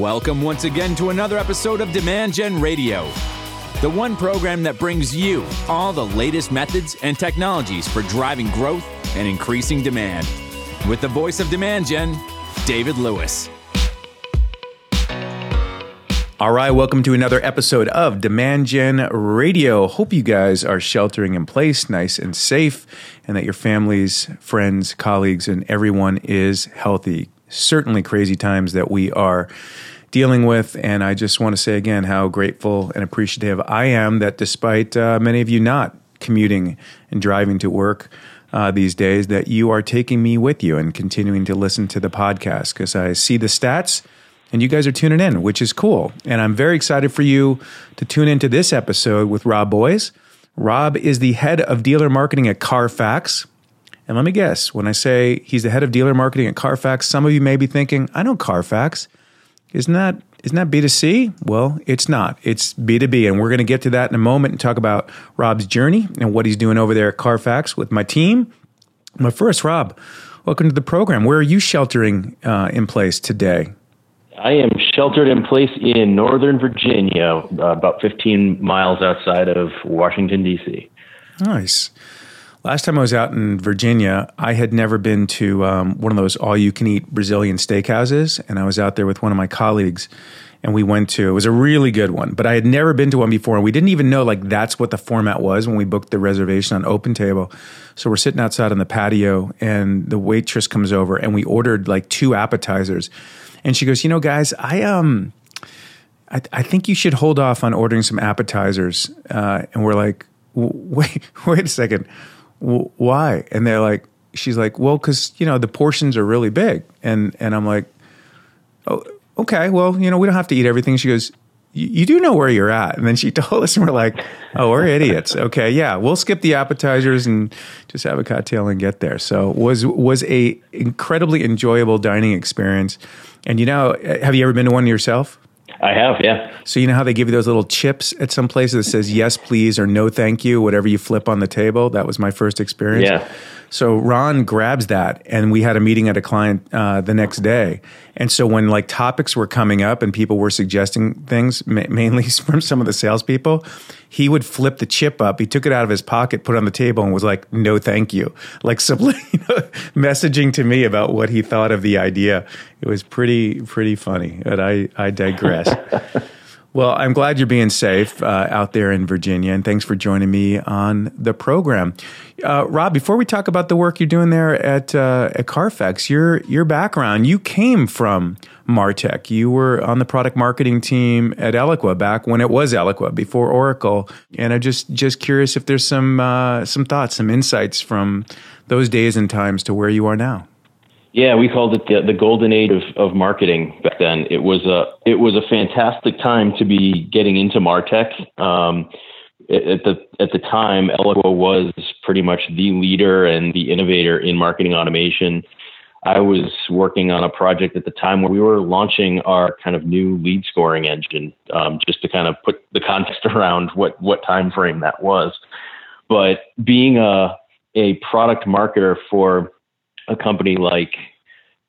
Welcome once again to another episode of Demand Gen Radio, the one program that brings you all the latest methods and technologies for driving growth and increasing demand. With the voice of Demand Gen, David Lewis. All right, welcome to another episode of Demand Gen Radio. Hope you guys are sheltering in place, nice and safe, and that your families, friends, colleagues, and everyone is healthy certainly crazy times that we are dealing with. And I just want to say again how grateful and appreciative I am that despite uh, many of you not commuting and driving to work uh, these days, that you are taking me with you and continuing to listen to the podcast because I see the stats and you guys are tuning in, which is cool. And I'm very excited for you to tune into this episode with Rob Boies. Rob is the head of dealer marketing at Carfax. And let me guess, when I say he's the head of dealer marketing at Carfax, some of you may be thinking, I know Carfax. Isn't that isn't that B2C? Well, it's not. It's B2B. And we're going to get to that in a moment and talk about Rob's journey and what he's doing over there at Carfax with my team. But first, Rob, welcome to the program. Where are you sheltering uh, in place today? I am sheltered in place in Northern Virginia, uh, about 15 miles outside of Washington, D.C. Nice. Last time I was out in Virginia, I had never been to um, one of those all you can eat Brazilian steakhouses. And I was out there with one of my colleagues and we went to, it was a really good one, but I had never been to one before. And we didn't even know like that's what the format was when we booked the reservation on Open Table. So we're sitting outside on the patio and the waitress comes over and we ordered like two appetizers. And she goes, you know, guys, I, um, I, I think you should hold off on ordering some appetizers. Uh, and we're like, wait, wait a second why? And they're like, she's like, well, because you know the portions are really big, and and I'm like, oh, okay, well, you know, we don't have to eat everything. She goes, you do know where you're at, and then she told us, and we're like, oh, we're idiots. Okay, yeah, we'll skip the appetizers and just have a cocktail and get there. So was was a incredibly enjoyable dining experience. And you know, have you ever been to one yourself? I have, yeah. So you know how they give you those little chips at some places that says yes, please, or no, thank you, whatever you flip on the table. That was my first experience. Yeah. So Ron grabs that, and we had a meeting at a client uh, the next day. And so when like topics were coming up and people were suggesting things, ma- mainly from some of the salespeople, he would flip the chip up. He took it out of his pocket, put it on the table, and was like, "No, thank you," like simply you know, messaging to me about what he thought of the idea. It was pretty pretty funny, but I I digress. Well, I'm glad you're being safe uh, out there in Virginia, and thanks for joining me on the program. Uh, Rob, before we talk about the work you're doing there at uh, at Carfax, your your background, you came from Martech. You were on the product marketing team at Eloqua back when it was Eloqua before Oracle, and I'm just just curious if there's some uh, some thoughts, some insights from those days and times to where you are now. Yeah, we called it the, the golden age of, of marketing back then. It was a it was a fantastic time to be getting into Martech. Um, at the at the time, Eloqua was pretty much the leader and the innovator in marketing automation. I was working on a project at the time where we were launching our kind of new lead scoring engine, um, just to kind of put the context around what what time frame that was. But being a a product marketer for a company like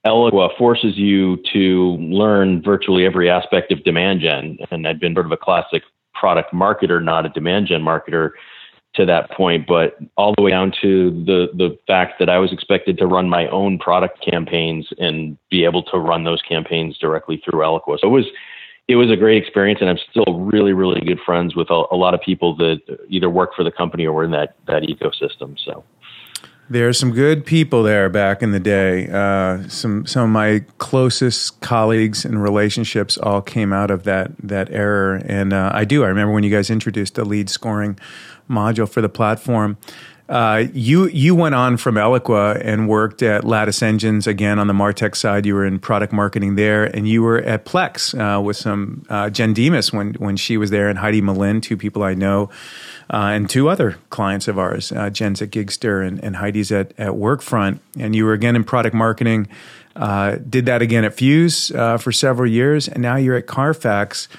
Eloqua forces you to learn virtually every aspect of demand gen. And I'd been sort of a classic product marketer, not a demand gen marketer to that point, but all the way down to the the fact that I was expected to run my own product campaigns and be able to run those campaigns directly through Eloqua. So it was it was a great experience, and I'm still really really good friends with a, a lot of people that either work for the company or were in that that ecosystem. So. There are some good people there back in the day. Uh, some some of my closest colleagues and relationships all came out of that that era, and uh, I do. I remember when you guys introduced the lead scoring module for the platform. Uh, you you went on from Eloqua and worked at Lattice Engines again on the Martech side. You were in product marketing there, and you were at Plex uh, with some uh, Jen Demas when when she was there, and Heidi Melin, two people I know uh, and two other clients of ours. Uh, Jen's at Gigster and, and, Heidi's at, at Workfront. And you were again in product marketing, uh, did that again at Fuze for several years. And now you're at Carfax,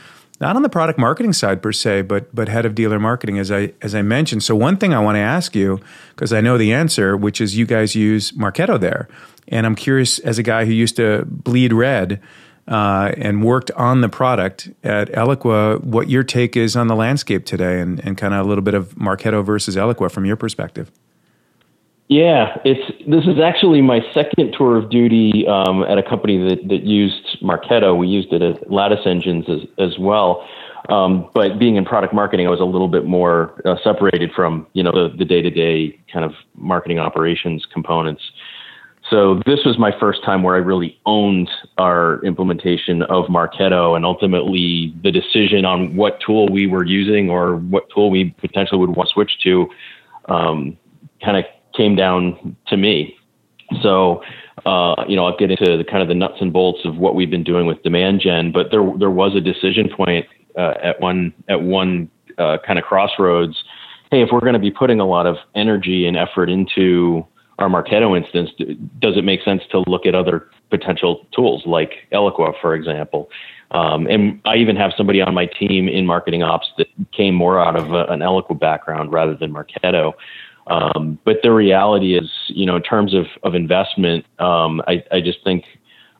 not on the product marketing side per se, but, but head of dealer marketing, as I, as I mentioned. So, one thing I want to ask you, because I know the answer, which is you guys use Marketo there. And I'm curious, as a guy who used to bleed red, uh, and worked on the product at Eloqua. What your take is on the landscape today, and, and kind of a little bit of Marketo versus Eloqua from your perspective. Yeah, it's this is actually my second tour of duty um, at a company that, that used Marketo. We used it at Lattice Engines as, as well. Um, but being in product marketing, I was a little bit more uh, separated from you know the, the day-to-day kind of marketing operations components. So this was my first time where I really owned our implementation of Marketo and ultimately the decision on what tool we were using or what tool we potentially would want to switch to um, kind of came down to me. So, uh, you know, I'll get into the kind of the nuts and bolts of what we've been doing with demand gen, but there there was a decision point uh, at one at one uh, kind of crossroads. Hey, if we're going to be putting a lot of energy and effort into our Marketo instance, does it make sense to look at other potential tools like Eloqua, for example? Um, and I even have somebody on my team in marketing ops that came more out of a, an Eloqua background rather than Marketo. Um, but the reality is, you know, in terms of, of investment, um, I, I just think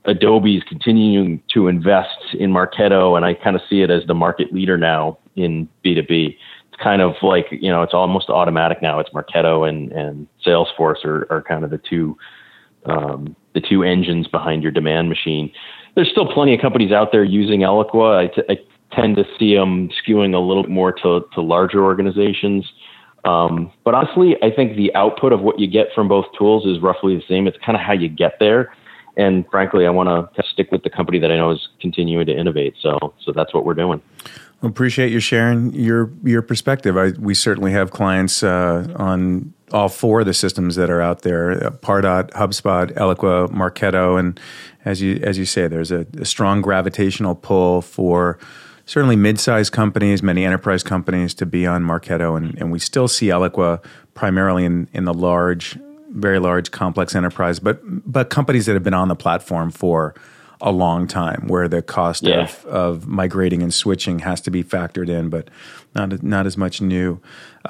Adobe is continuing to invest in Marketo, and I kind of see it as the market leader now in B2B. It's kind of like, you know, it's almost automatic now. It's Marketo and, and Salesforce are, are kind of the two um, the two engines behind your demand machine. There's still plenty of companies out there using Eloqua. I, t- I tend to see them skewing a little bit more to, to larger organizations. Um, but honestly, I think the output of what you get from both tools is roughly the same. It's kind of how you get there. And frankly, I want to stick with the company that I know is continuing to innovate. So, so that's what we're doing. Appreciate you sharing your your perspective. I, we certainly have clients uh, on all four of the systems that are out there: uh, Pardot, HubSpot, Eloqua, Marketo, and as you as you say, there's a, a strong gravitational pull for certainly mid-sized companies, many enterprise companies to be on Marketo, and, and we still see Eloqua primarily in, in the large, very large, complex enterprise, but but companies that have been on the platform for a long time, where the cost yeah. of, of migrating and switching has to be factored in, but not not as much new.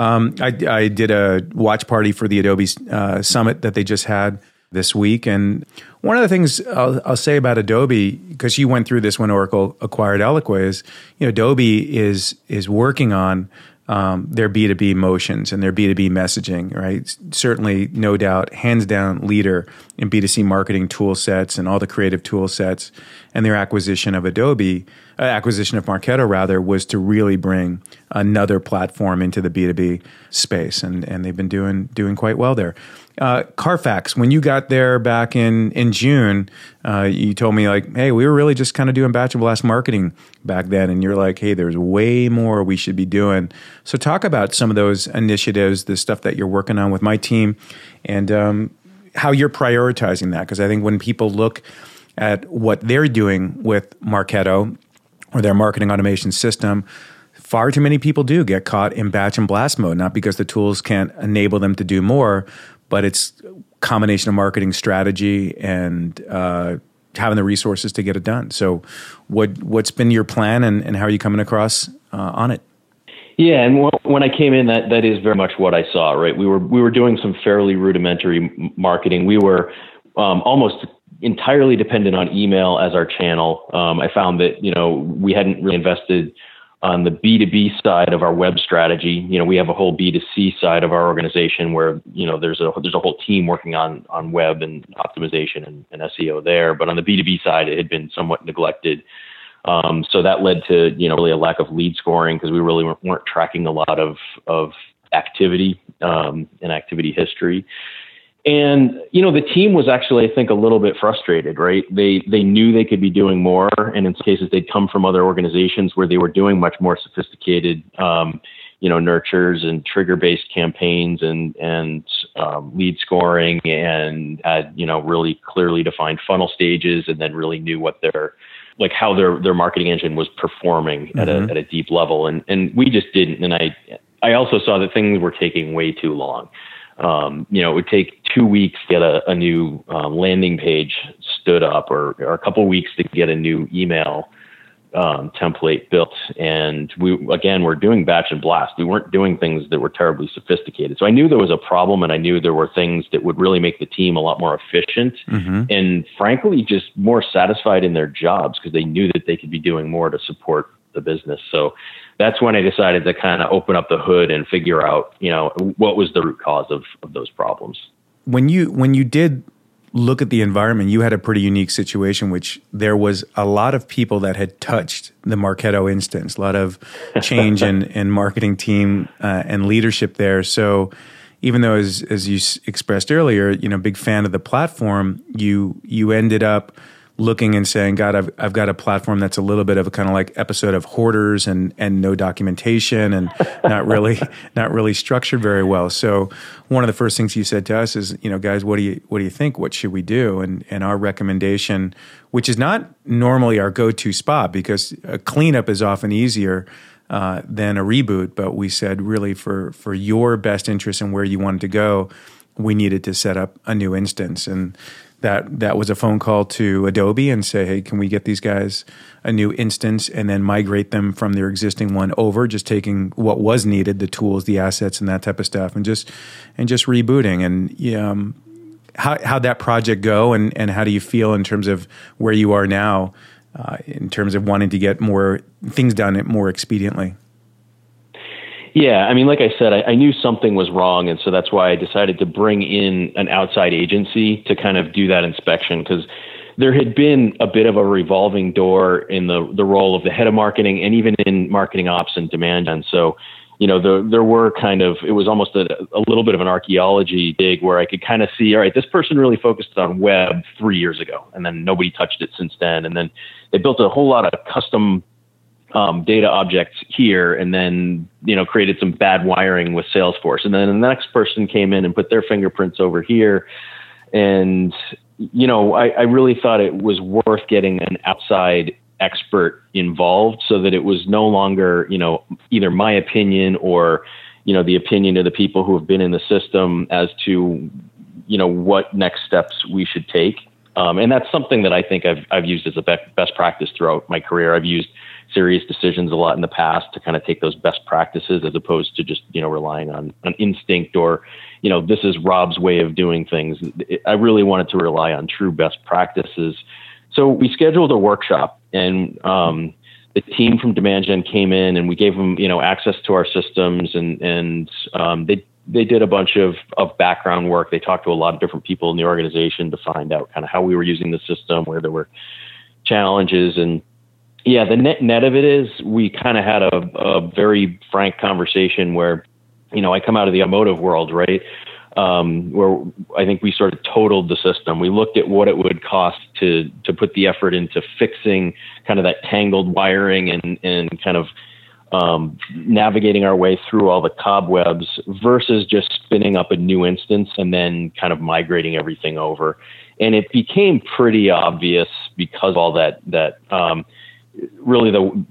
Um, I, I did a watch party for the Adobe uh, Summit that they just had this week. And one of the things I'll, I'll say about Adobe, because you went through this when Oracle acquired Eloqua, is you know Adobe is is working on um, their B2B motions and their B2B messaging, right? Certainly, no doubt, hands down leader in B2C marketing tool sets and all the creative tool sets. And their acquisition of Adobe, uh, acquisition of Marketo rather, was to really bring another platform into the B2B space. And, and they've been doing, doing quite well there. Uh, Carfax, when you got there back in in June, uh, you told me like, "Hey, we were really just kind of doing batch and blast marketing back then," and you're like, "Hey, there's way more we should be doing." So, talk about some of those initiatives, the stuff that you're working on with my team, and um, how you're prioritizing that. Because I think when people look at what they're doing with Marketo or their marketing automation system, far too many people do get caught in batch and blast mode, not because the tools can't enable them to do more, but it's combination of marketing strategy and uh, having the resources to get it done. So, what what's been your plan, and, and how are you coming across uh, on it? Yeah, and when I came in, that that is very much what I saw. Right, we were we were doing some fairly rudimentary marketing. We were um, almost entirely dependent on email as our channel. Um, I found that you know we hadn't really invested on the B2B side of our web strategy, you know, we have a whole B2C side of our organization where, you know, there's a there's a whole team working on on web and optimization and, and SEO there. But on the B2B side, it had been somewhat neglected. Um, so that led to, you know, really a lack of lead scoring because we really weren't, weren't, tracking a lot of of activity um, and activity history. And you know, the team was actually, I think, a little bit frustrated. Right? They they knew they could be doing more, and in some cases, they'd come from other organizations where they were doing much more sophisticated, um, you know, nurtures and trigger-based campaigns and and um, lead scoring, and had you know really clearly defined funnel stages, and then really knew what their like how their their marketing engine was performing mm-hmm. at a mm-hmm. at a deep level, and and we just didn't. And I I also saw that things were taking way too long. Um, you know, it would take two weeks to get a, a new um, landing page stood up, or, or a couple weeks to get a new email um, template built, and we again we're doing batch and blast. We weren't doing things that were terribly sophisticated. So I knew there was a problem, and I knew there were things that would really make the team a lot more efficient, mm-hmm. and frankly, just more satisfied in their jobs because they knew that they could be doing more to support the business. So that's when I decided to kind of open up the hood and figure out, you know, what was the root cause of, of those problems. When you when you did look at the environment, you had a pretty unique situation, which there was a lot of people that had touched the Marketo instance, a lot of change in, in marketing team uh, and leadership there. So even though, as, as you expressed earlier, you know, big fan of the platform, you you ended up – looking and saying, God, I've, I've got a platform that's a little bit of a kind of like episode of hoarders and, and no documentation and not really, not really structured very well. So one of the first things you said to us is, you know, guys, what do you, what do you think? What should we do? And, and our recommendation, which is not normally our go-to spot because a cleanup is often easier uh, than a reboot. But we said really for, for your best interest and where you wanted to go, we needed to set up a new instance. And that that was a phone call to Adobe and say, hey, can we get these guys a new instance and then migrate them from their existing one over, just taking what was needed, the tools, the assets, and that type of stuff, and just and just rebooting. And um, how how'd that project go, and and how do you feel in terms of where you are now, uh, in terms of wanting to get more things done more expediently? Yeah, I mean, like I said, I, I, knew something was wrong, and so that's why I decided to bring in an outside agency to kind of do that inspection because there had been a bit of a revolving door in the the role of the head of marketing and even in marketing ops and demand. And so, you know, there there were kind of it was almost a, a little bit of an archaeology dig where I could kind of see, all right, this person really focused on web three years ago, and then nobody touched it since then, and then they built a whole lot of custom um, data objects here and then you know created some bad wiring with salesforce. And then the next person came in and put their fingerprints over here. And you know I, I really thought it was worth getting an outside expert involved so that it was no longer you know either my opinion or you know the opinion of the people who have been in the system as to you know what next steps we should take. Um, and that's something that I think I've, I've used as a best practice throughout my career. I've used SiriusDecisions a lot in the past to kind of take those best practices as opposed to just you know relying on an instinct or you know this is Rob's way of doing things. I really wanted to rely on true best practices. So we scheduled a workshop and um, the team from Demand Gen came in and we gave them you know access to our systems and and um, they they did a bunch of, of background work. They talked to a lot of different people in the organization to find out kind of how we were using the system, where there were challenges and yeah, the net net of it is we kind of had a, a very frank conversation where, you know, I come out of the automotive world, right? Um, where I think we sort of totaled the system. We looked at what it would cost to to put the effort into fixing kind of that tangled wiring and and kind of um, navigating our way through all the cobwebs versus just spinning up a new instance and then kind of migrating everything over. And it became pretty obvious because of all that that um, really the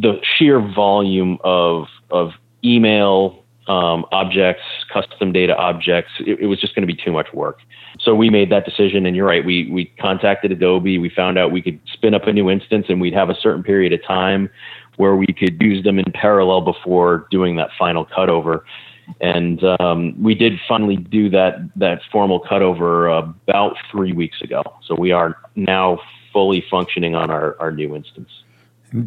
the sheer volume of of email um, objects, custom data objects, it, it was just going to be too much work. So we made that decision, and you're right. We we contacted Adobe. We found out we could spin up a new instance, and we'd have a certain period of time where we could use them in parallel before doing that final cutover. And um, we did finally do that that formal cutover about three weeks ago. So we are now fully functioning on our, our new instance.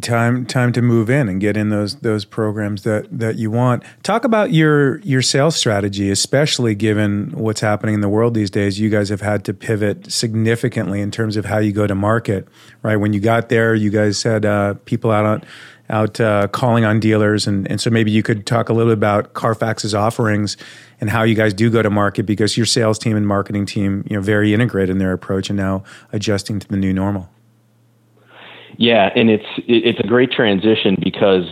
Time time to move in and get in those those programs that that you want. Talk about your your sales strategy, especially given what's happening in the world these days. You guys have had to pivot significantly in terms of how you go to market. Right when you got there, you guys had uh, people out on out uh, calling on dealers, and and so maybe you could talk a little bit about Carfax's offerings and how you guys do go to market because your sales team and marketing team, you know, very integrated in their approach and now adjusting to the new normal. Yeah, and it's it's a great transition because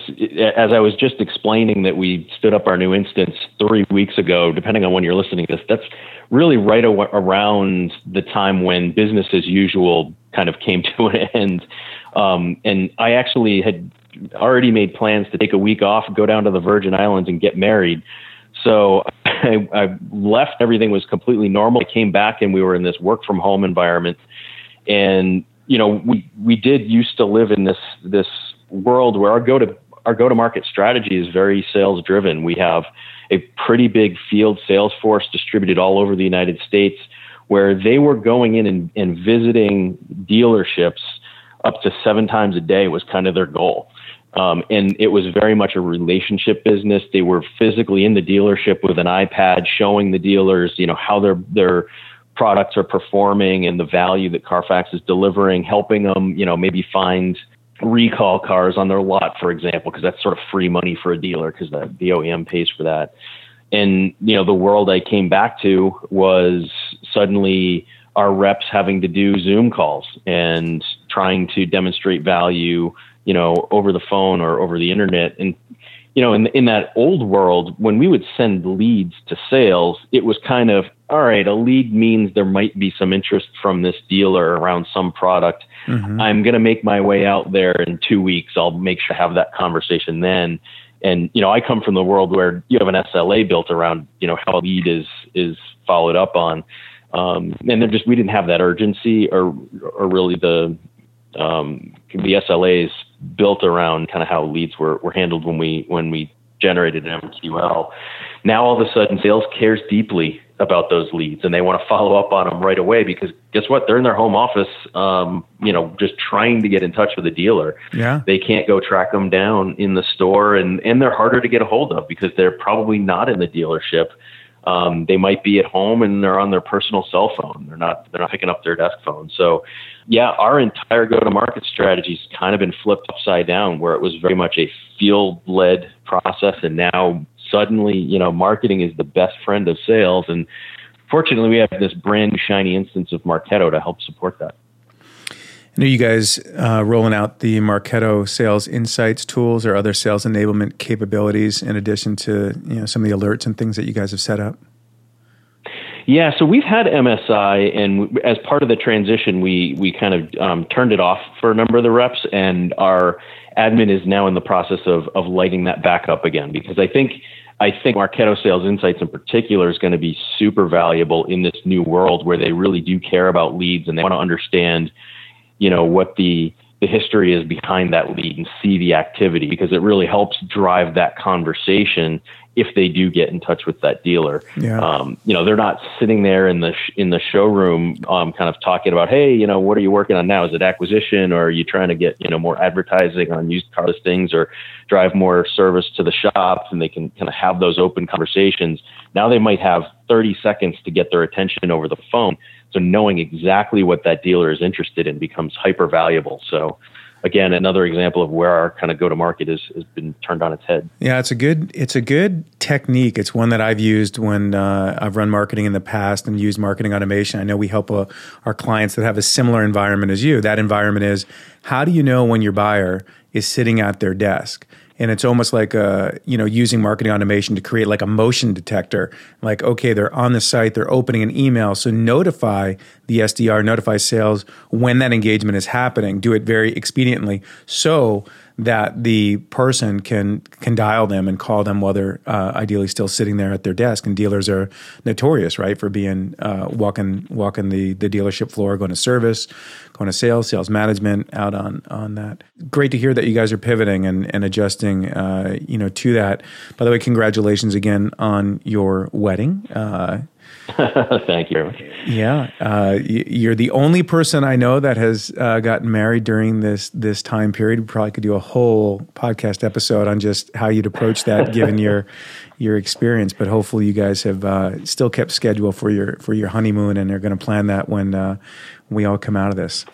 as I was just explaining that we stood up our new instance three weeks ago. Depending on when you're listening to this, that's really right around the time when business as usual kind of came to an end. Um, and I actually had already made plans to take a week off, go down to the Virgin Islands, and get married. So I, I left. Everything was completely normal. I came back, and we were in this work from home environment. And you know, we we did used to live in this this world where our go to our go to market strategy is very sales driven. We have a pretty big field sales force distributed all over the United States where they were going in and, and visiting dealerships up to seven times a day was kind of their goal. Um, and it was very much a relationship business. They were physically in the dealership with an iPad, showing the dealers, you know, how their their products are performing and the value that Carfax is delivering, helping them, you know, maybe find recall cars on their lot, for example, because that's sort of free money for a dealer because the, the OEM pays for that. And you know, the world I came back to was suddenly our reps having to do Zoom calls and trying to demonstrate value, you know, over the phone or over the internet. And you know, in in that old world, when we would send leads to sales, it was kind of all right. A lead means there might be some interest from this dealer around some product. Mm-hmm. I'm going to make my way out there in two weeks. I'll make sure to have that conversation then. And you know, I come from the world where you have an SLA built around you know how a lead is is followed up on, um, and then just we didn't have that urgency or or really the um, the SLAs built around kind of how leads were, were handled when we when we generated an MQL. Now all of a sudden, sales cares deeply about those leads and they want to follow up on them right away because guess what? They're in their home office, um, you know, just trying to get in touch with a dealer. Yeah. They can't go track them down in the store and, and they're harder to get a hold of because they're probably not in the dealership. Um, they might be at home and they're on their personal cell phone. They're not, they're not picking up their desk phone. So yeah, our entire go to market strategy has kind of been flipped upside down where it was very much a field led process and now suddenly, you know, marketing is the best friend of sales. And fortunately, we have this brand new shiny instance of Marketo to help support that. I know you guys uh, rolling out the Marketo Sales Insights tools or other sales enablement capabilities in addition to you know some of the alerts and things that you guys have set up. Yeah, so we've had MSI, and as part of the transition, we we kind of um, turned it off for a number of the reps, and our admin is now in the process of of lighting that back up again because I think I think Marketo Sales Insights in particular is going to be super valuable in this new world where they really do care about leads and they want to understand, you know, what the the history is behind that lead and see the activity because it really helps drive that conversation if they do get in touch with that dealer. Yeah. Um, you know, they're not sitting there in the sh- in the showroom, um, kind of talking about, hey, you know, what are you working on now? Is it acquisition, or are you trying to get you know more advertising on used car listings, or drive more service to the shops? And they can kind of have those open conversations. Now they might have 30 seconds to get their attention over the phone. So knowing exactly what that dealer is interested in becomes hyper valuable. So again, another example of where our kind of go to market is, has been turned on its head. Yeah, it's a good it's a good technique. It's one that I've used when uh, I've run marketing in the past and used marketing automation. I know we help uh, our clients that have a similar environment as you. That environment is how do you know when your buyer is sitting at their desk? And it's almost like a you know using marketing automation to create like a motion detector. Like okay they're on the site they're opening an email. So notify the sdr notify sales when that engagement is happening. Do it very expediently. So that the person can can dial them and call them while they're uh, ideally still sitting there at their desk. And dealers are notorious, right, for being uh, walking walking the the dealership floor, going to service, going to sales, sales management, out on on that. Great to hear that you guys are pivoting and and adjusting, uh, you know, to that. By the way, congratulations again on your wedding. Uh, Thank you. very much. Yeah, uh, you're the only person I know that has uh, gotten married during this this time period. We probably could do a whole podcast episode on just how you'd approach that, given your your experience. But hopefully, you guys have uh, still kept schedule for your for your honeymoon, and are going to plan that when uh, we all come out of this.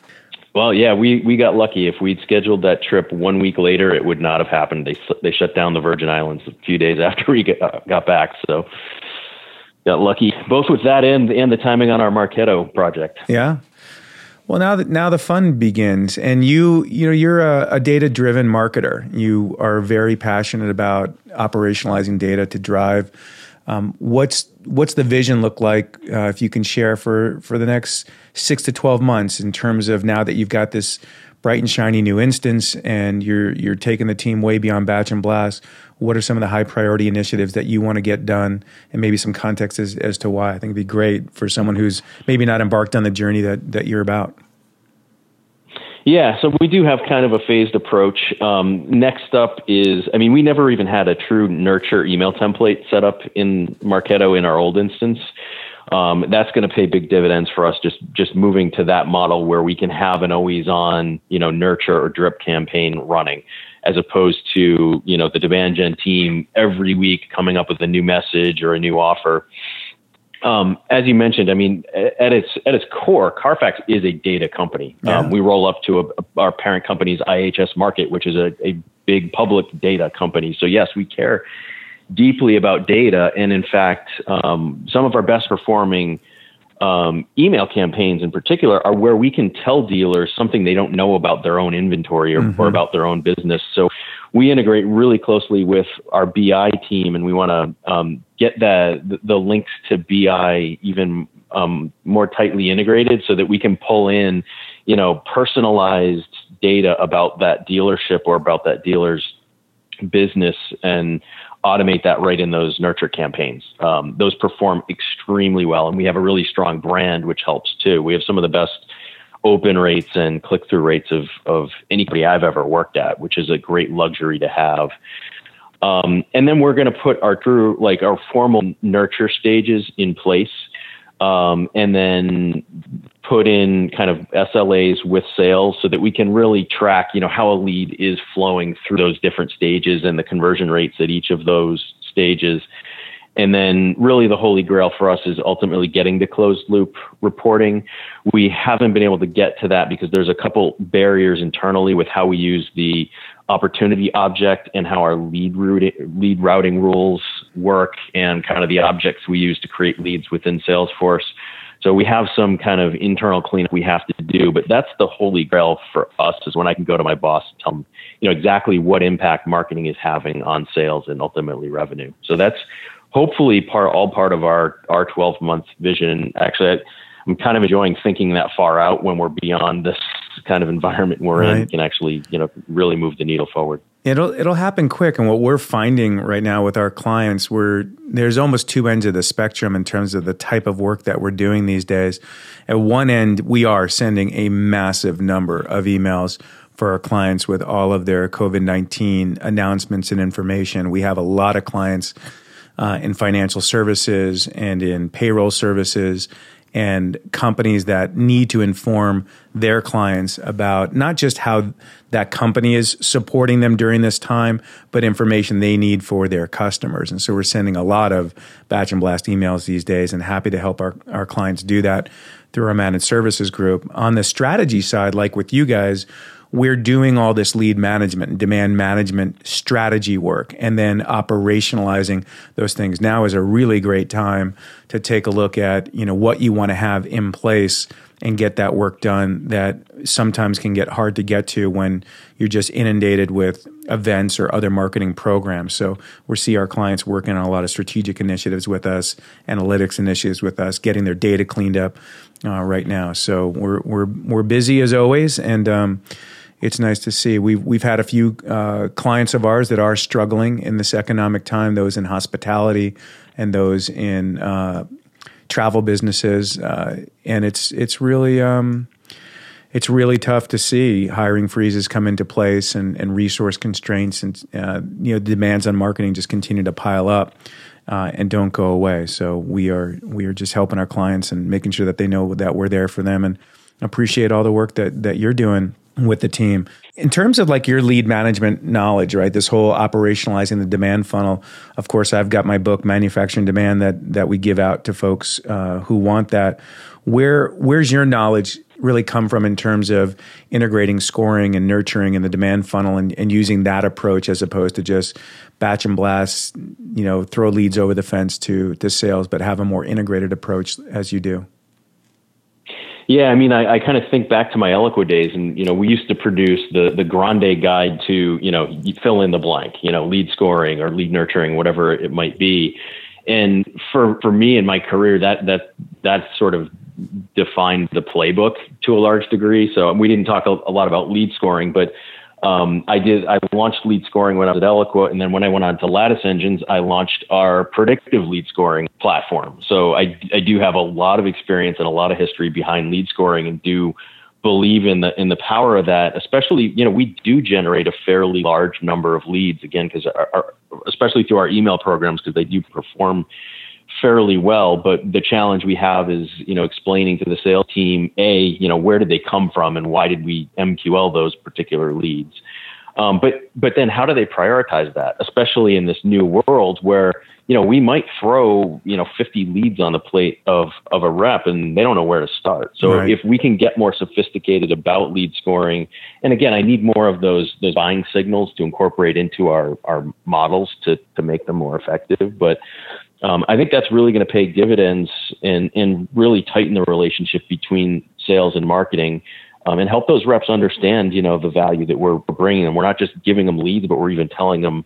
Well, yeah, we, we got lucky. If we'd scheduled that trip one week later, it would not have happened. They they shut down the Virgin Islands a few days after we got, got back. So got lucky both with that and and the timing on our Marketo project. Yeah. Well, now that now the fun begins, and you you know you're a, a data driven marketer. You are very passionate about operationalizing data to drive. Um, what's what's the vision look like uh, if you can share for for the next six to twelve months in terms of now that you've got this bright and shiny new instance and you're you're taking the team way beyond batch and blast what are some of the high priority initiatives that you want to get done and maybe some context as, as to why i think it'd be great for someone who's maybe not embarked on the journey that that you're about Yeah, so we do have kind of a phased approach. Um, next up is, I mean, we never even had a true nurture email template set up in Marketo in our old instance. Um, that's going to pay big dividends for us. Just just moving to that model where we can have an always on, you know, nurture or drip campaign running, as opposed to you know the demand gen team every week coming up with a new message or a new offer. Um, as you mentioned, I mean, at its at its core, Carfax is a data company. Yeah. Um, we roll up to a, our parent company's IHS Markit, which is a, a big public data company. So yes, we care deeply about data, and in fact, um, some of our best performing um, email campaigns in particular are where we can tell dealers something they don't know about their own inventory or, mm-hmm. or about their own business. So we integrate really closely with our BI team, and we want to um, get the, the links to BI even um, more tightly integrated so that we can pull in, you know, personalized data about that dealership or about that dealer's business and automate that right in those nurture campaigns. Um, those perform extremely well, and we have a really strong brand, which helps too. We have some of the best open rates and click through rates of, of anybody I've ever worked at, which is a great luxury to have. Um, and then we're going to put our true, like our formal nurture stages in place. Um, and then put in kind of SLAs with sales so that we can really track, you know, how a lead is flowing through those different stages and the conversion rates at each of those stages. And then really the holy grail for us is ultimately getting to closed loop reporting. We haven't been able to get to that because there's a couple barriers internally with how we use the opportunity object and how our lead routing, lead routing rules work and kind of the objects we use to create leads within Salesforce. So we have some kind of internal cleanup we have to do, but that's the holy grail for us is when I can go to my boss and tell them, you know, exactly what impact marketing is having on sales and ultimately revenue. So that's hopefully part all part of our our 12 month vision. Actually, I'm kind of enjoying thinking that far out when we're beyond this kind of environment we're right. in can actually you know really move the needle forward. It'll it'll happen quick, and what we're finding right now with our clients, we're there's almost two ends of the spectrum in terms of the type of work that we're doing these days. At one end, we are sending a massive number of emails for our clients with all of their COVID nineteen announcements and information. We have a lot of clients uh, in financial services and in payroll services and companies that need to inform their clients about not just how that company is supporting them during this time, but information they need for their customers. And so we're sending a lot of batch and blast emails these days and happy to help our, our clients do that through our managed services group. On the strategy side, like with you guys, we're doing all this lead management and demand management strategy work and then operationalizing those things now is a really great time to take a look at you know what you want to have in place and get that work done that sometimes can get hard to get to when you're just inundated with events or other marketing programs. So we see our clients working on a lot of strategic initiatives with us, analytics initiatives with us, getting their data cleaned up uh, right now. So we're we're we're busy as always, and um, it's nice to see. We've we've had a few uh, clients of ours that are struggling in this economic time. Those in hospitality and those in uh, travel businesses, uh, and it's it's really um, it's really tough to see hiring freezes come into place and, and resource constraints and uh, you know demands on marketing just continue to pile up. Uh, and don't go away. So we are we are just helping our clients and making sure that they know that we're there for them and appreciate all the work that that you're doing with the team. In terms of like your lead management knowledge, right? This whole operationalizing the demand funnel. Of course, I've got my book Manufacturing Demand that that we give out to folks uh, who want that. Where where's your knowledge really come from in terms of integrating scoring and nurturing in the demand funnel and, and using that approach as opposed to just batch and blast, you know, throw leads over the fence to to sales, but have a more integrated approach as you do? Yeah, I mean, I, I kind of think back to my Eloqua days, and you know, we used to produce the the grande guide to you know fill in the blank, you know, lead scoring or lead nurturing, whatever it might be. And for for me in my career, that that that sort of defined the playbook to a large degree. So we didn't talk a, a lot about lead scoring, but um, I did. I launched lead scoring when I was at Eloqua, and then when I went on to Lattice Engines, I launched our predictive lead scoring platform. So I, I do have a lot of experience and a lot of history behind lead scoring, and do believe in the in the power of that. Especially, you know, we do generate a fairly large number of leads again because especially through our email programs because they do perform fairly well. But the challenge we have is, you know, explaining to the sales team, a, you know, where did they come from and why did we MQL those particular leads? Um, but but then how do they prioritize that, especially in this new world where you know we might throw you know 50 leads on the plate of of a rep and they don't know where to start. So right. if we can get more sophisticated about lead scoring, and again, I need more of those those buying signals to incorporate into our our models to to make them more effective. But um, I think that's really going to pay dividends and and really tighten the relationship between sales and marketing. Um, and help those reps understand, you know, the value that we're bringing them. We're not just giving them leads, but we're even telling them,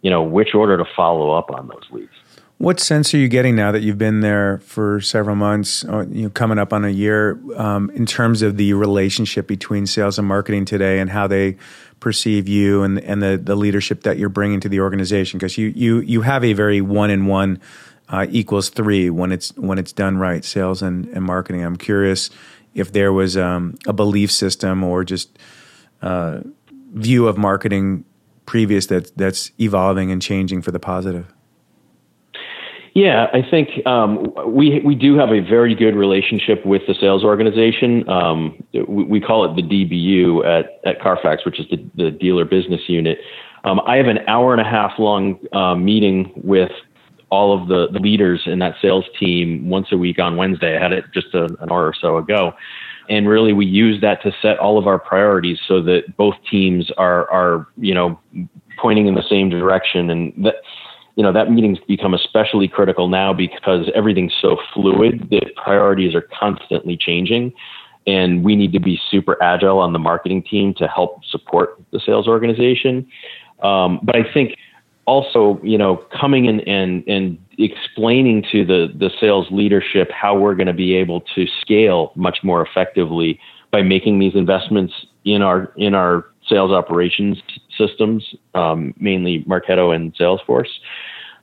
you know, which order to follow up on those leads. What sense are you getting now that you've been there for several months, uh, you know, coming up on a year, um, in terms of the relationship between sales and marketing today, and how they perceive you and and the the leadership that you're bringing to the organization? Because you you you have a very one in one equals three when it's when it's done right, sales and, and marketing. I'm curious if there was um, a belief system or just uh, view of marketing previous that that's evolving and changing for the positive. Yeah, I think um, we we do have a very good relationship with the sales organization. Um, we, we, call it the DBU at, at Carfax, which is the, the dealer business unit. Um, I have an hour and a half long uh, meeting with all of the, the leaders in that sales team once a week on Wednesday. I had it just a, an hour or so ago. And really, we use that to set all of our priorities so that both teams are, are you know, pointing in the same direction. And that, you know, that meeting's become especially critical now because everything's so fluid that priorities are constantly changing. And we need to be super agile on the marketing team to help support the sales organization. Um, but I think also, you know, coming in and, and explaining to the, the sales leadership how we're going to be able to scale much more effectively by making these investments in our in our sales operations systems, um, mainly Marketo and Salesforce,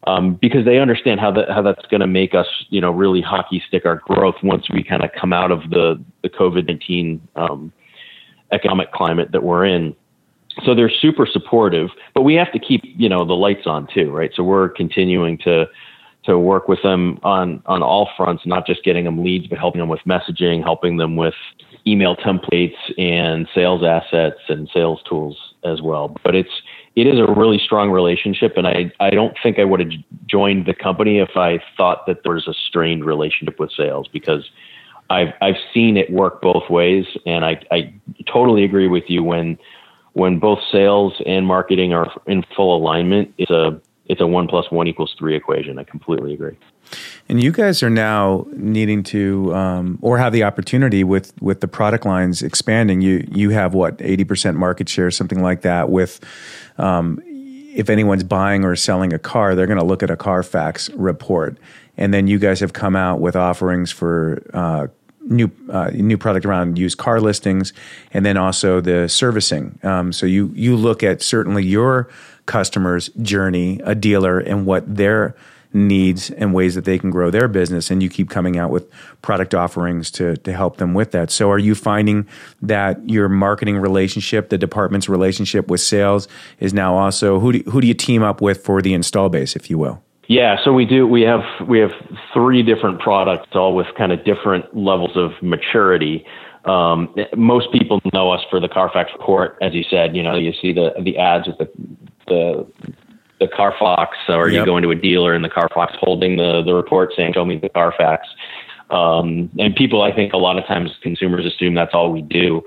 um, because they understand how that how that's going to make us, you know, really hockey stick our growth once we kind of come out of the the COVID nineteen um, economic climate that we're in. So they're super supportive, but we have to keep you know the lights on too, right? So we're continuing to to work with them on on all fronts, not just getting them leads, but helping them with messaging, helping them with email templates and sales assets and sales tools as well. But it's it is a really strong relationship, and I I don't think I would have joined the company if I thought that there was a strained relationship with sales because I've I've seen it work both ways, and I I totally agree with you when when both sales and marketing are in full alignment. It's a it's a one plus one equals three equation. I completely agree. And you guys are now needing to, um, or have the opportunity with with the product lines expanding. You you have what eighty percent market share, something like that. With um, if anyone's buying or selling a car, they're going to look at a Carfax report, and then you guys have come out with offerings for. Uh, new uh, new product around used car listings, and then also the servicing. Um, so you you look at certainly your customer's journey, a dealer, and what their needs and ways that they can grow their business and you keep coming out with product offerings to to help them with that. So are you finding that your marketing relationship, the department's relationship with sales is now also who do, who do you team up with for the install base if you will? Yeah, so we do we have we have three different products all with kind of different levels of maturity. Um, most people know us for the Carfax report, as you said. You know, you see the the ads with the the the Carfax, or yep. you go into a dealer and the Carfax holding the the report saying, "Show me the Carfax." Um, and people, I think, a lot of times consumers assume that's all we do.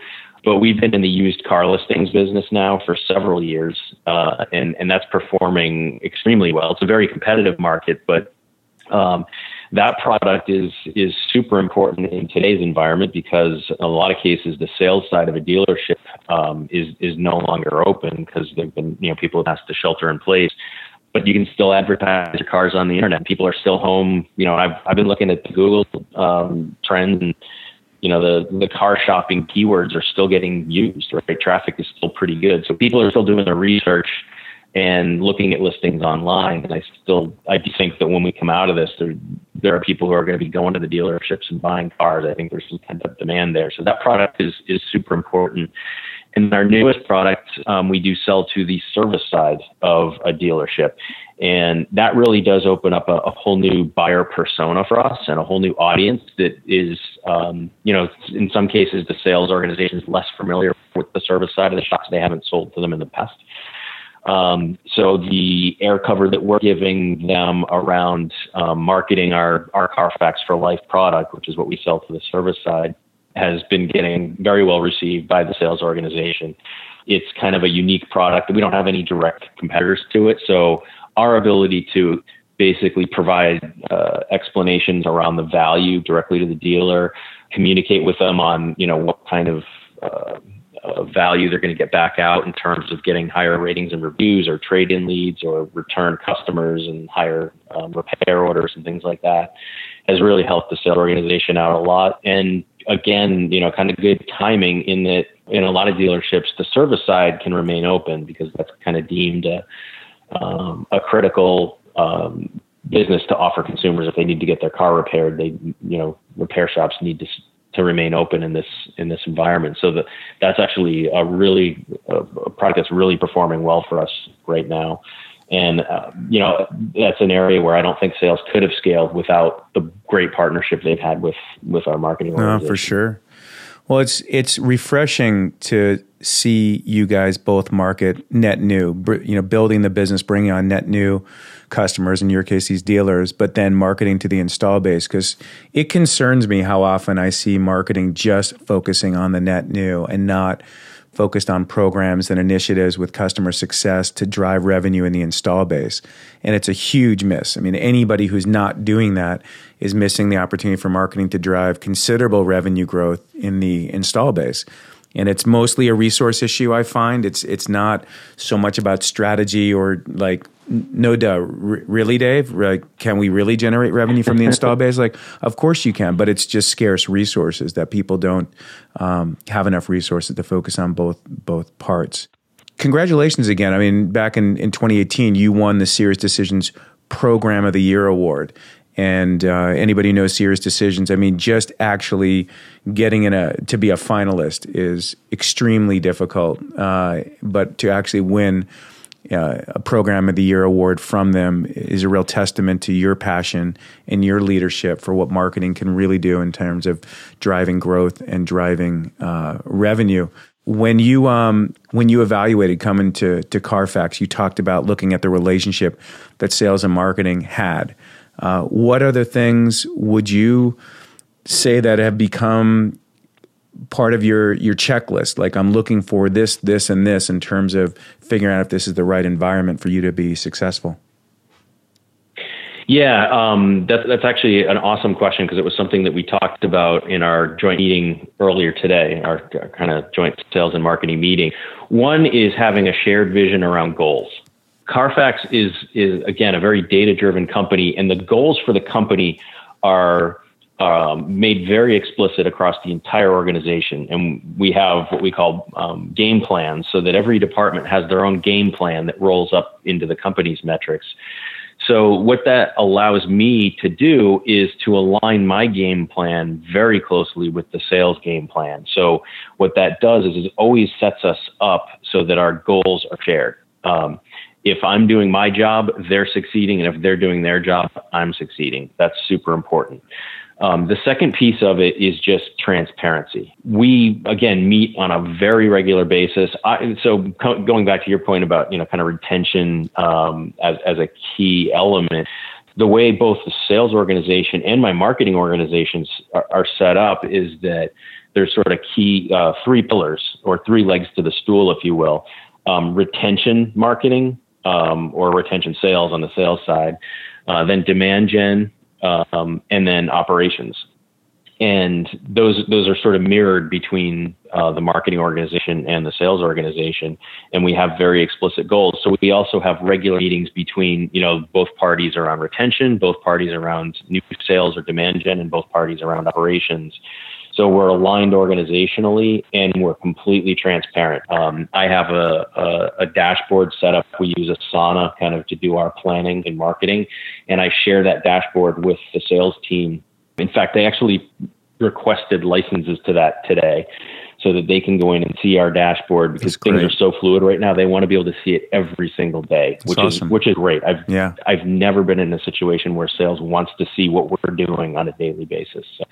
But we've been in the used car listings business now for several years, uh, and and that's performing extremely well. It's a very competitive market, but um, that product is is super important in today's environment because in a lot of cases the sales side of a dealership um, is is no longer open because they've been you know people have asked to shelter in place. But you can still advertise your cars on the internet. People are still home. You know i've i've been looking at the google um, trends and you know the the car shopping keywords are still getting used right? Traffic is still pretty good. So people are still doing their research and looking at listings online. And I still, I think that when we come out of this, there, there are people who are going to be going to the dealerships and buying cars. I think there's some pent up demand there. So that product is, is super important. And our newest product, um, we do sell to the service side of a dealership. And that really does open up a, a, whole new buyer persona for us and a whole new audience that is, um, you know, in some cases, the sales organization is less familiar with the service side of the shops. They haven't sold to them in the past. Um, so the air cover that we're giving them around um, marketing our, our Carfax for Life product, which is what we sell to the service side, has been getting very well received by the sales organization. It's kind of a unique product. We don't have any direct competitors to it. So our ability to basically provide uh, explanations around the value directly to the dealer, communicate with them on, you know, what kind of uh, uh, value they're going to get back out in terms of getting higher ratings and reviews or trade-in leads or return customers and higher um, repair orders and things like that has really helped the sales organization out a lot. And again, you know, kind of good timing in that in a lot of dealerships, the service side can remain open because that's kind of deemed a, um, a critical um, business to offer consumers if they need to get their car repaired. They, you know, repair shops need to to remain open in this in this environment. So that that's actually a really a product that's really performing well for us right now. And uh, you know that's an area where I don't think sales could have scaled without the great partnership they've had with with our marketing. No, for sure. Well, it's it's refreshing to see you guys both market net new. You know, building the business, bringing on net new customers, in your case, these dealers, but then marketing to the install base. Because it concerns me how often I see marketing just focusing on the net new and not focused on programs and initiatives with customer success to drive revenue in the install base. And it's a huge miss. I mean, anybody who's not doing that is missing the opportunity for marketing to drive considerable revenue growth in the install base and it's mostly a resource issue. I find it's it's not so much about strategy or like no duh r- really dave? Like can we really generate revenue from the install base? Like of course you can but it's just scarce resources that people don't um, have enough resources to focus on both both parts. Congratulations again. I mean back in, in 2018 you won the SiriusDecisions program of the year award. And uh, anybody who knows SiriusDecisions, I mean, just actually getting in a to be a finalist is extremely difficult. Uh, but to actually win uh, a Program of the Year award from them is a real testament to your passion and your leadership for what marketing can really do in terms of driving growth and driving uh, revenue. When you um, when you evaluated coming to to Carfax, you talked about looking at the relationship that sales and marketing had. Uh, what other things would you say that have become part of your your checklist? Like I'm looking for this, this, and this in terms of figuring out if this is the right environment for you to be successful. Yeah, um, that's that's actually an awesome question because it was something that we talked about in our joint meeting earlier today, our, our kind of joint sales and marketing meeting. One is having a shared vision around goals. Carfax is is again a very data driven company, and the goals for the company are um, made very explicit across the entire organization. And we have what we call um, game plans, so that every department has their own game plan that rolls up into the company's metrics. So what that allows me to do is to align my game plan very closely with the sales game plan. So what that does is it always sets us up so that our goals are shared. Um, if I'm doing my job, they're succeeding, and if they're doing their job, I'm succeeding. That's super important. Um, the second piece of it is just transparency. We again meet on a very regular basis. I, so co- going back to your point about you know kind of retention um, as as a key element, the way both the sales organization and my marketing organizations are, are set up is that there's sort of key uh, three pillars or three legs to the stool, if you will. Um, retention marketing, um, or retention sales on the sales side, uh, then demand gen, um, and then operations. And those those are sort of mirrored between uh, the marketing organization and the sales organization, and we have very explicit goals. So we also have regular meetings between you know both parties around retention, both parties around new sales or demand gen, and both parties around operations So we're aligned organizationally and we're completely transparent. Um, I have a, a, a, dashboard set up. We use Asana kind of to do our planning and marketing. And I share that dashboard with the sales team. In fact, they actually requested licenses to that today so that they can go in and see our dashboard because things are so fluid right now. They want to be able to see it every single day, That's which awesome. is which is great. I've yeah. I've never been in a situation where sales wants to see what we're doing on a daily basis. So,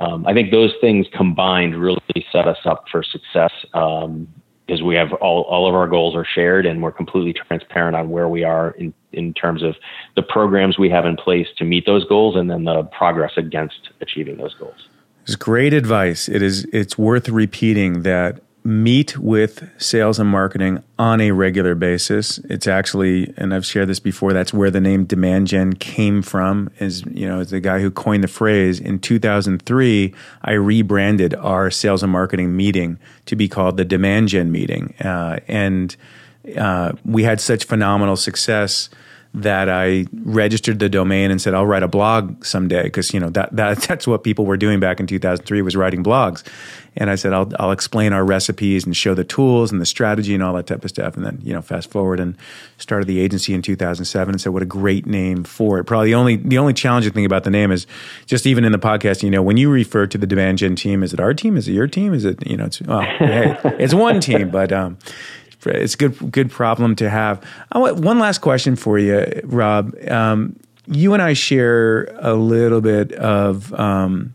um, I think those things combined really set us up for success um, because we have all, all of our goals are shared and we're completely transparent on where we are in, in terms of the programs we have in place to meet those goals and then the progress against achieving those goals. It's great advice. It is it's worth repeating that meet with sales and marketing on a regular basis. It's actually, and I've shared this before, that's where the name Demand Gen came from, is, you know, as the guy who coined the phrase. In 2003, I rebranded our sales and marketing meeting to be called the Demand Gen meeting. Uh, and uh, we had such phenomenal success that I registered the domain and said I'll write a blog someday because you know that, that that's what people were doing back in 2003 was writing blogs, and I said I'll I'll explain our recipes and show the tools and the strategy and all that type of stuff, and then you know fast forward and started the agency in 2007 and said what a great name for it. Probably the only the only challenging thing about the name is just even in the podcast, you know, when you refer to the Demand Gen team, is it our team? Is it your team? Is it you know it's well, hey, it's one team, but um, it's a good good problem to have. Want, one last question for you, Rob. Um, you and I share a little bit of um,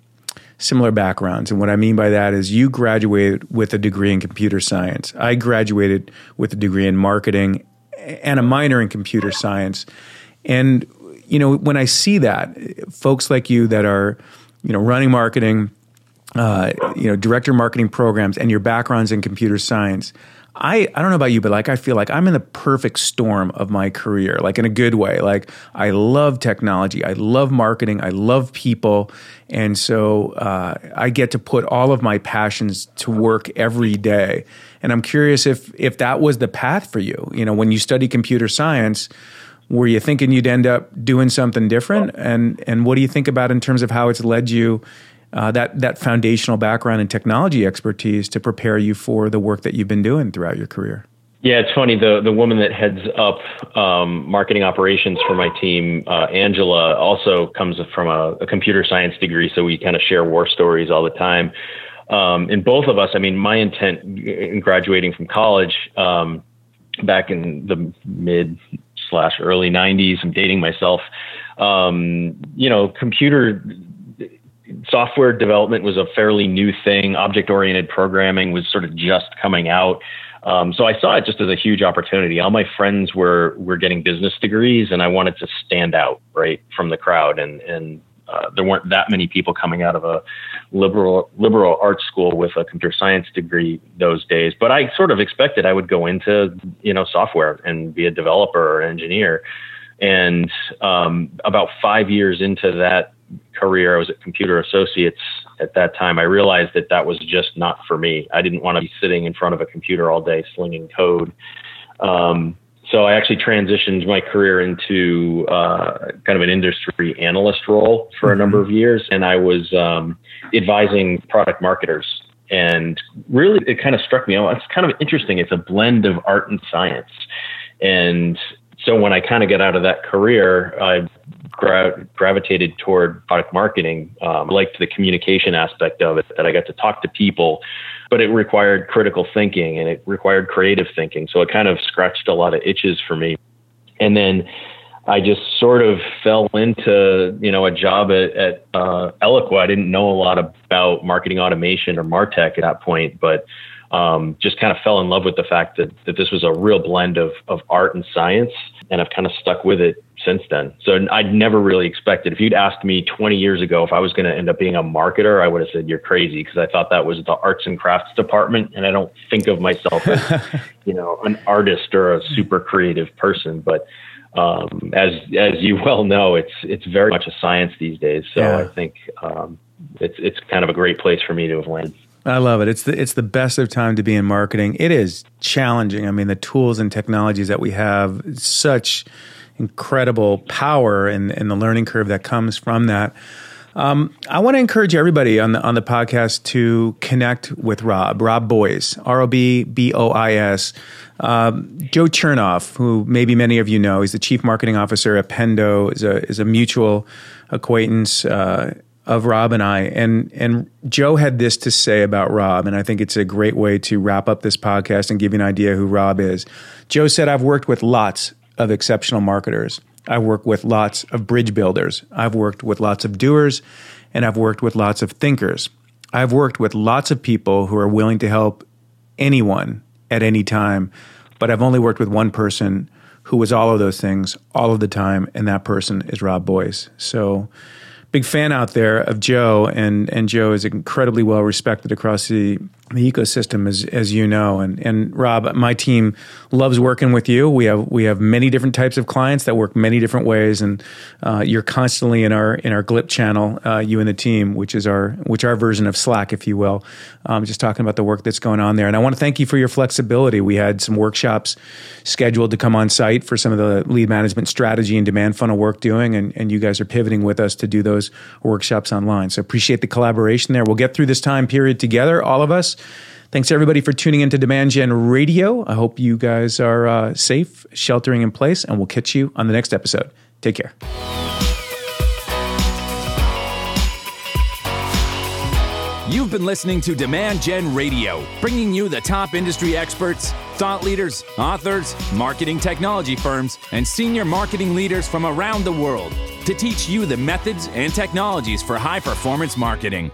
similar backgrounds, and what I mean by that is you graduated with a degree in computer science. I graduated with a degree in marketing and a minor in computer science. And you know, when I see that, folks like you that are, you know, running marketing, uh, you know, director marketing programs, and your backgrounds in computer science I, I don't know about you, but like I feel like I'm in the perfect storm of my career, like in a good way. Like I love technology, I love marketing, I love people, and so uh, I get to put all of my passions to work every day. And I'm curious if if that was the path for you. You know, when you study computer science, were you thinking you'd end up doing something different? And and what do you think about in terms of how it's led you uh, that that foundational background and technology expertise to prepare you for the work that you've been doing throughout your career. Yeah, it's funny. The the woman that heads up um, marketing operations for my team, uh, Angela, also comes from a, a, computer science degree, so we kind of share war stories all the time. Um, and both of us, I mean, my intent in graduating from college um, back in the mid slash early '90s, I'm dating myself. Um, you know, computer software development was a fairly new thing. Object oriented programming was sort of just coming out. Um, so I saw it just as a huge opportunity. All my friends were were getting business degrees, and I wanted to stand out right from the crowd. And and uh, there weren't that many people coming out of a liberal liberal arts school with a computer science degree those days. But I sort of expected I would go into you know software and be a developer or engineer. And um, about five years into that career, I was at Computer Associates at that time. I realized that that was just not for me. I didn't want to be sitting in front of a computer all day slinging code. Um, so I actually transitioned my career into uh, kind of an industry analyst role for a mm-hmm. number of years, and I was um, advising product marketers. And really, it kind of struck me. Oh, it's kind of interesting. It's a blend of art and science. And so when I kind of get out of that career, I gra- gravitated toward product marketing. Um, I liked the communication aspect of it, that I got to talk to people, but it required critical thinking and it required creative thinking. So it kind of scratched a lot of itches for me. And then I just sort of fell into, you know, a job at, at uh, Eloqua. I didn't know a lot about marketing automation or Martech at that point, but um, just kind of fell in love with the fact that, that this was a real blend of, of art and science. And I've kind of stuck with it since then. So I'd never really expected. If you'd asked me 20 years ago if I was going to end up being a marketer, I would have said you're crazy because I thought that was the arts and crafts department, and I don't think of myself as you know an artist or a super creative person. But um, as as you well know, it's it's very much a science these days. So yeah. I think um, it's it's kind of a great place for me to have landed. I love it. It's the it's the best of time to be in marketing. It is challenging. I mean, the tools and technologies that we have, such incredible power and, and the learning curve that comes from that. Um, I want to encourage everybody on the on the podcast to connect with Rob, Rob Bois, R O B B O I S. Um, Joe Chernov, who maybe many of you know, he's the chief marketing officer at Pendo, is a is a mutual acquaintance. Uh, of Rob and I. And and Joe had this to say about Rob, and I think it's a great way to wrap up this podcast and give you an idea who Rob is. Joe said, I've worked with lots of exceptional marketers. I've worked with lots of bridge builders. I've worked with lots of doers, and I've worked with lots of thinkers. I've worked with lots of people who are willing to help anyone at any time, but I've only worked with one person who was all of those things all of the time, and that person is Rob Bois. So big fan out there of Joe, and and Joe is incredibly well respected across the the ecosystem, as as you know. And and Rob, my team loves working with you. We have we have many different types of clients that work many different ways, and uh, you're constantly in our in our Glip channel, uh, you and the team, which is our which our version of Slack, if you will. Um, just talking about the work that's going on there, and I want to thank you for your flexibility. We had some workshops scheduled to come on site for some of the lead management strategy and demand funnel work doing, and and you guys are pivoting with us to do those workshops online. So appreciate the collaboration there. We'll get through this time period together, all of Thanks everybody for tuning into Demand Gen Radio. I hope you guys are uh, safe, sheltering in place, and we'll catch you on the next episode. Take care. You've been listening to Demand Gen Radio, bringing you the top industry experts, thought leaders, authors, marketing technology firms, and senior marketing leaders from around the world to teach you the methods and technologies for high performance marketing.